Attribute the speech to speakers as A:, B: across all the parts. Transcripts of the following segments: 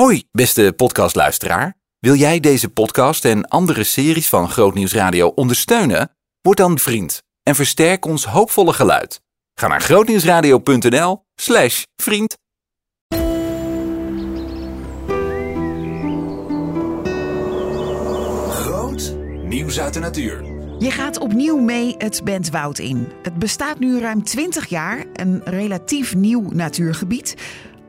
A: Hoi, beste podcastluisteraar. Wil jij deze podcast en andere series van Grootnieuws Radio ondersteunen? Word dan vriend en versterk ons hoopvolle geluid. Ga naar grootnieuwsradio.nl slash vriend. Groot nieuws uit de natuur.
B: Je gaat opnieuw mee het Bentwoud in. Het bestaat nu ruim 20 jaar, een relatief nieuw natuurgebied.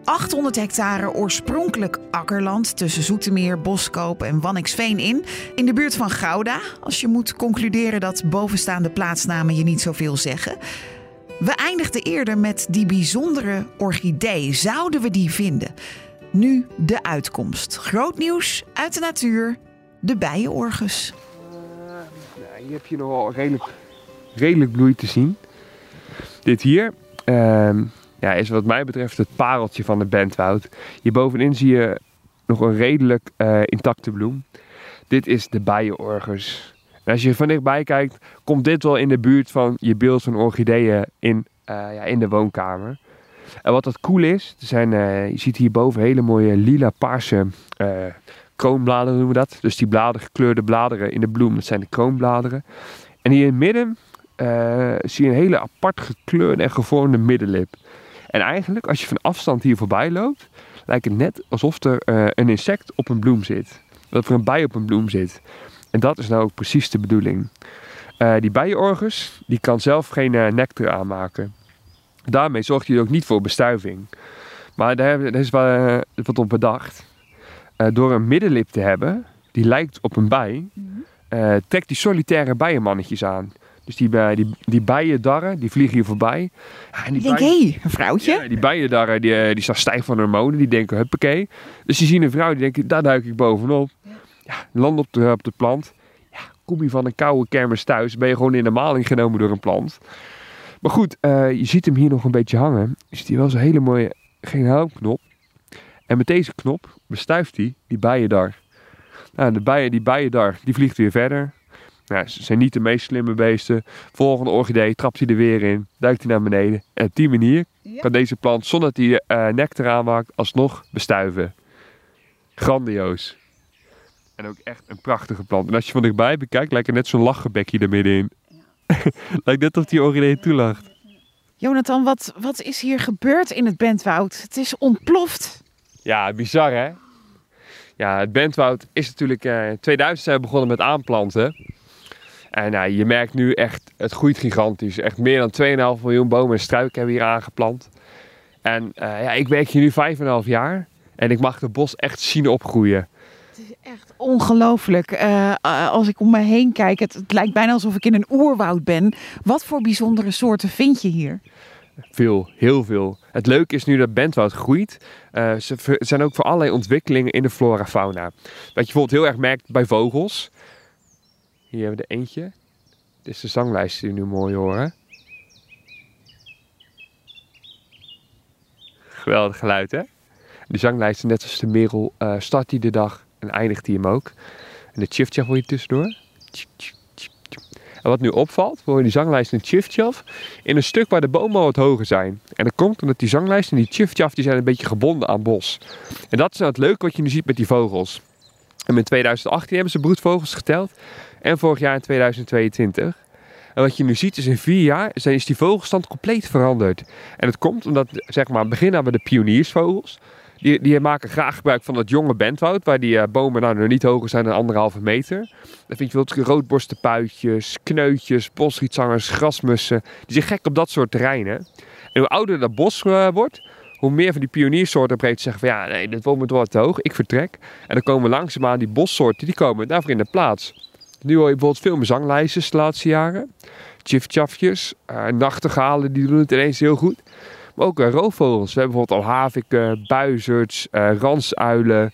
B: 800 hectare oorspronkelijk akkerland tussen Zoetermeer, Boskoop en Wanniksveen in. In de buurt van Gouda, als je moet concluderen dat bovenstaande plaatsnamen je niet zoveel zeggen. We eindigden eerder met die bijzondere orchidee. Zouden we die vinden? Nu de uitkomst. Groot nieuws uit de natuur. De bijenorgus.
C: Hier heb je nog wel redelijk, redelijk bloei te zien. Dit hier ehm, ja, is wat mij betreft het pareltje van het Bentwoud. Hierbovenin zie je nog een redelijk eh, intacte bloem. Dit is de bijenorgus. En als je van dichtbij kijkt, komt dit wel in de buurt van je beeld van orchideeën in, eh, ja, in de woonkamer. En wat dat cool is, er zijn, eh, je ziet hierboven hele mooie lila-paarse kroonbladeren noemen we dat. Dus die bladeren, gekleurde bladeren in de bloem, dat zijn de kroonbladeren. En hier in het midden zie je een hele apart gekleurde en gevormde middenlip. En eigenlijk, als je van afstand hier voorbij loopt, lijkt het net alsof er uh, een insect op een bloem zit. Dat er een bij op een bloem zit. En dat is nou ook precies de bedoeling. Uh, die bijenorgus, die kan zelf geen uh, nectar aanmaken. Daarmee zorgt hij ook niet voor bestuiving. Maar daar, daar is wel, wat op bedacht. door een middenlip te hebben, die lijkt op een bij, trekt die solitaire bijenmannetjes aan. Dus die, eh, die, die bijendarren, die vliegen hier voorbij.
B: En die denk, hé, hey, een vrouwtje?
C: Ja, die bijendarren, die, eh, die staan stijf van hormonen. Die denken, huppakee. Dus die zien een vrouw, die denken, daar duik ik bovenop. Ja, land op de, op de plant. Ja, kom je van een koude kermis thuis, ben je gewoon in de maling genomen door een plant. Maar goed, uh, je ziet hem hier nog een beetje hangen. Je ziet hier wel zo'n hele mooie generaal-knop. En met deze knop bestuift hij die bijendar. Nou, de bijen, die bijendar, die vliegt weer verder. Nou, ze zijn niet de meest slimme beesten. Volgende orchidee trapt hij er weer in, duikt hij naar beneden. En op die manier kan deze plant, zonder dat hij uh, nectar aanmaakt, alsnog bestuiven. Grandioos. En ook echt een prachtige plant. En als je van dichtbij bekijkt, lijkt er net zo'n lachgebekje er middenin. Ja. lijkt net of die orchidee toelacht.
B: Jonathan, wat, wat is hier gebeurd in het Bentwoud? Het is ontploft.
C: Ja, bizar hè? Ja, het Bentwoud is natuurlijk... Uh, in 2000 zijn we begonnen met aanplanten. En nou, je merkt nu echt, het groeit gigantisch. Echt meer dan 2,5 miljoen bomen en struiken hebben we hier aangeplant. En uh, ja, ik werk hier nu 5,5 jaar. En ik mag het bos echt zien opgroeien.
B: Het is echt ongelooflijk. Uh, als ik om me heen kijk, het, het, lijkt bijna alsof ik in een oerwoud ben. Wat voor bijzondere soorten vind je hier?
C: Veel, heel veel. Het leuke is nu dat Bentwoud groeit. Uh, ze zijn ook voor allerlei ontwikkelingen in de flora-fauna. Wat je bijvoorbeeld heel erg merkt bij vogels. Hier hebben we er eentje. Dit is de zanglijst die we nu mooi horen. Geweldig geluid, hè? De zanglijst, net als de merel, uh, start hij de dag en eindigt hij hem ook. En de chiftjaf hoor je tussendoor. En wat nu opvalt, we horen die zanglijst en chiftjaf in een stuk waar de bomen wat hoger zijn. En dat komt omdat die zanglijst en die chiftjaf die zijn een beetje gebonden aan bos. En dat is nou het leuke wat je nu ziet met die vogels. En in 2018 hebben ze broedvogels geteld. En vorig jaar in 2022. En wat je nu ziet is in vier jaar is die vogelstand compleet veranderd. En het komt omdat, zeg maar, beginnen we de pioniersvogels. Die, die maken graag gebruik van dat jonge bentwoud, waar die uh, bomen nou nog niet hoger zijn dan anderhalve meter. Dan vind je wel roodborstenpuitjes, kneutjes, bosrietzangers, grasmussen. Die zijn gek op dat soort terreinen. En hoe ouder dat bos uh, wordt, hoe meer van die pioniersoorten breed zeggen van ja, nee, dit wordt me wel te hoog, ik vertrek. En dan komen langzaamaan die bossoorten, die komen daarvoor in de plaats. Nu hoor je bijvoorbeeld veel meer de laatste jaren. Tjiftjafjes, uh, nachtegalen, die doen het ineens heel goed. Maar ook uh, roofvogels. We hebben bijvoorbeeld al haviken, buizerds, uh, ransuilen,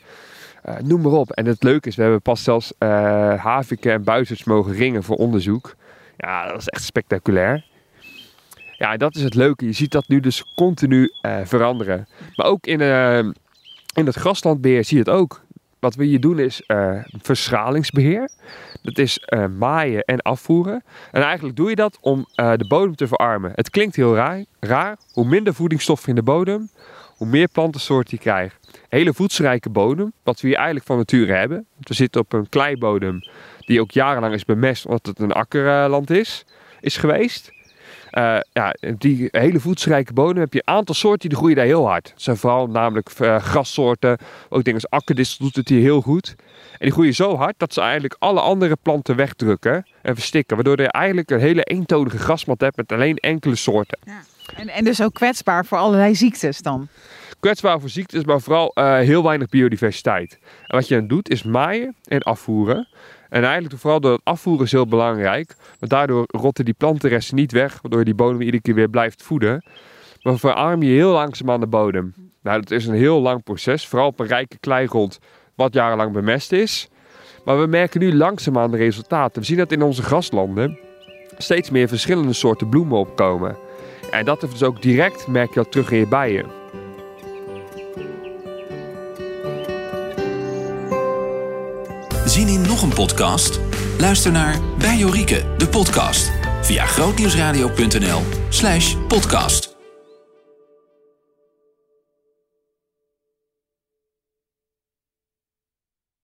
C: noem maar op. En het leuke is, we hebben pas zelfs haviken en buizerds mogen ringen voor onderzoek. Ja, dat is echt spectaculair. Ja, dat is het leuke. Je ziet dat nu dus continu veranderen. Maar ook in, in het graslandbeheer zie je het ook. Wat we hier doen is verschalingsbeheer. Dat is uh, maaien en afvoeren. En eigenlijk doe je dat om uh, de bodem te verarmen. Het klinkt heel raar, raar. Hoe minder voedingsstoffen in de bodem, hoe meer plantensoorten je krijgt. Hele voedselrijke bodem, wat we hier eigenlijk van nature hebben. We zitten op een kleibodem die ook jarenlang is bemest omdat het een akkerland is, is geweest. Uh, ja, die hele voedselrijke bodem heb je een aantal soorten die groeien daar heel hard. Het zijn vooral namelijk uh, grassoorten. Ook dingen als akkerdistel doet het hier heel goed. En die groeien zo hard dat ze eigenlijk alle andere planten wegdrukken en verstikken. Waardoor je eigenlijk een hele eentonige grasmat hebt met alleen enkele soorten. Ja.
B: En, en dus ook kwetsbaar voor allerlei ziektes dan?
C: Kwetsbaar voor ziektes, maar vooral uh, heel weinig biodiversiteit. En wat je dan doet is maaien en afvoeren. En eigenlijk vooral door het afvoeren is heel belangrijk. Want daardoor rotten die plantenresten niet weg, waardoor die bodem iedere keer weer blijft voeden. Maar verarm je heel langzaam aan de bodem. Nou, dat is een heel lang proces, vooral op een rijke kleigrond, wat jarenlang bemest is. Maar we merken nu langzaamaan de resultaten. We zien dat in onze graslanden steeds meer verschillende soorten bloemen opkomen. En dat is dus ook direct, merk je dat terug in je bijen.
A: Zien in nog een podcast? Luister naar Bij Jorike, de podcast. Via grootnieuwsradio.nl slash podcast.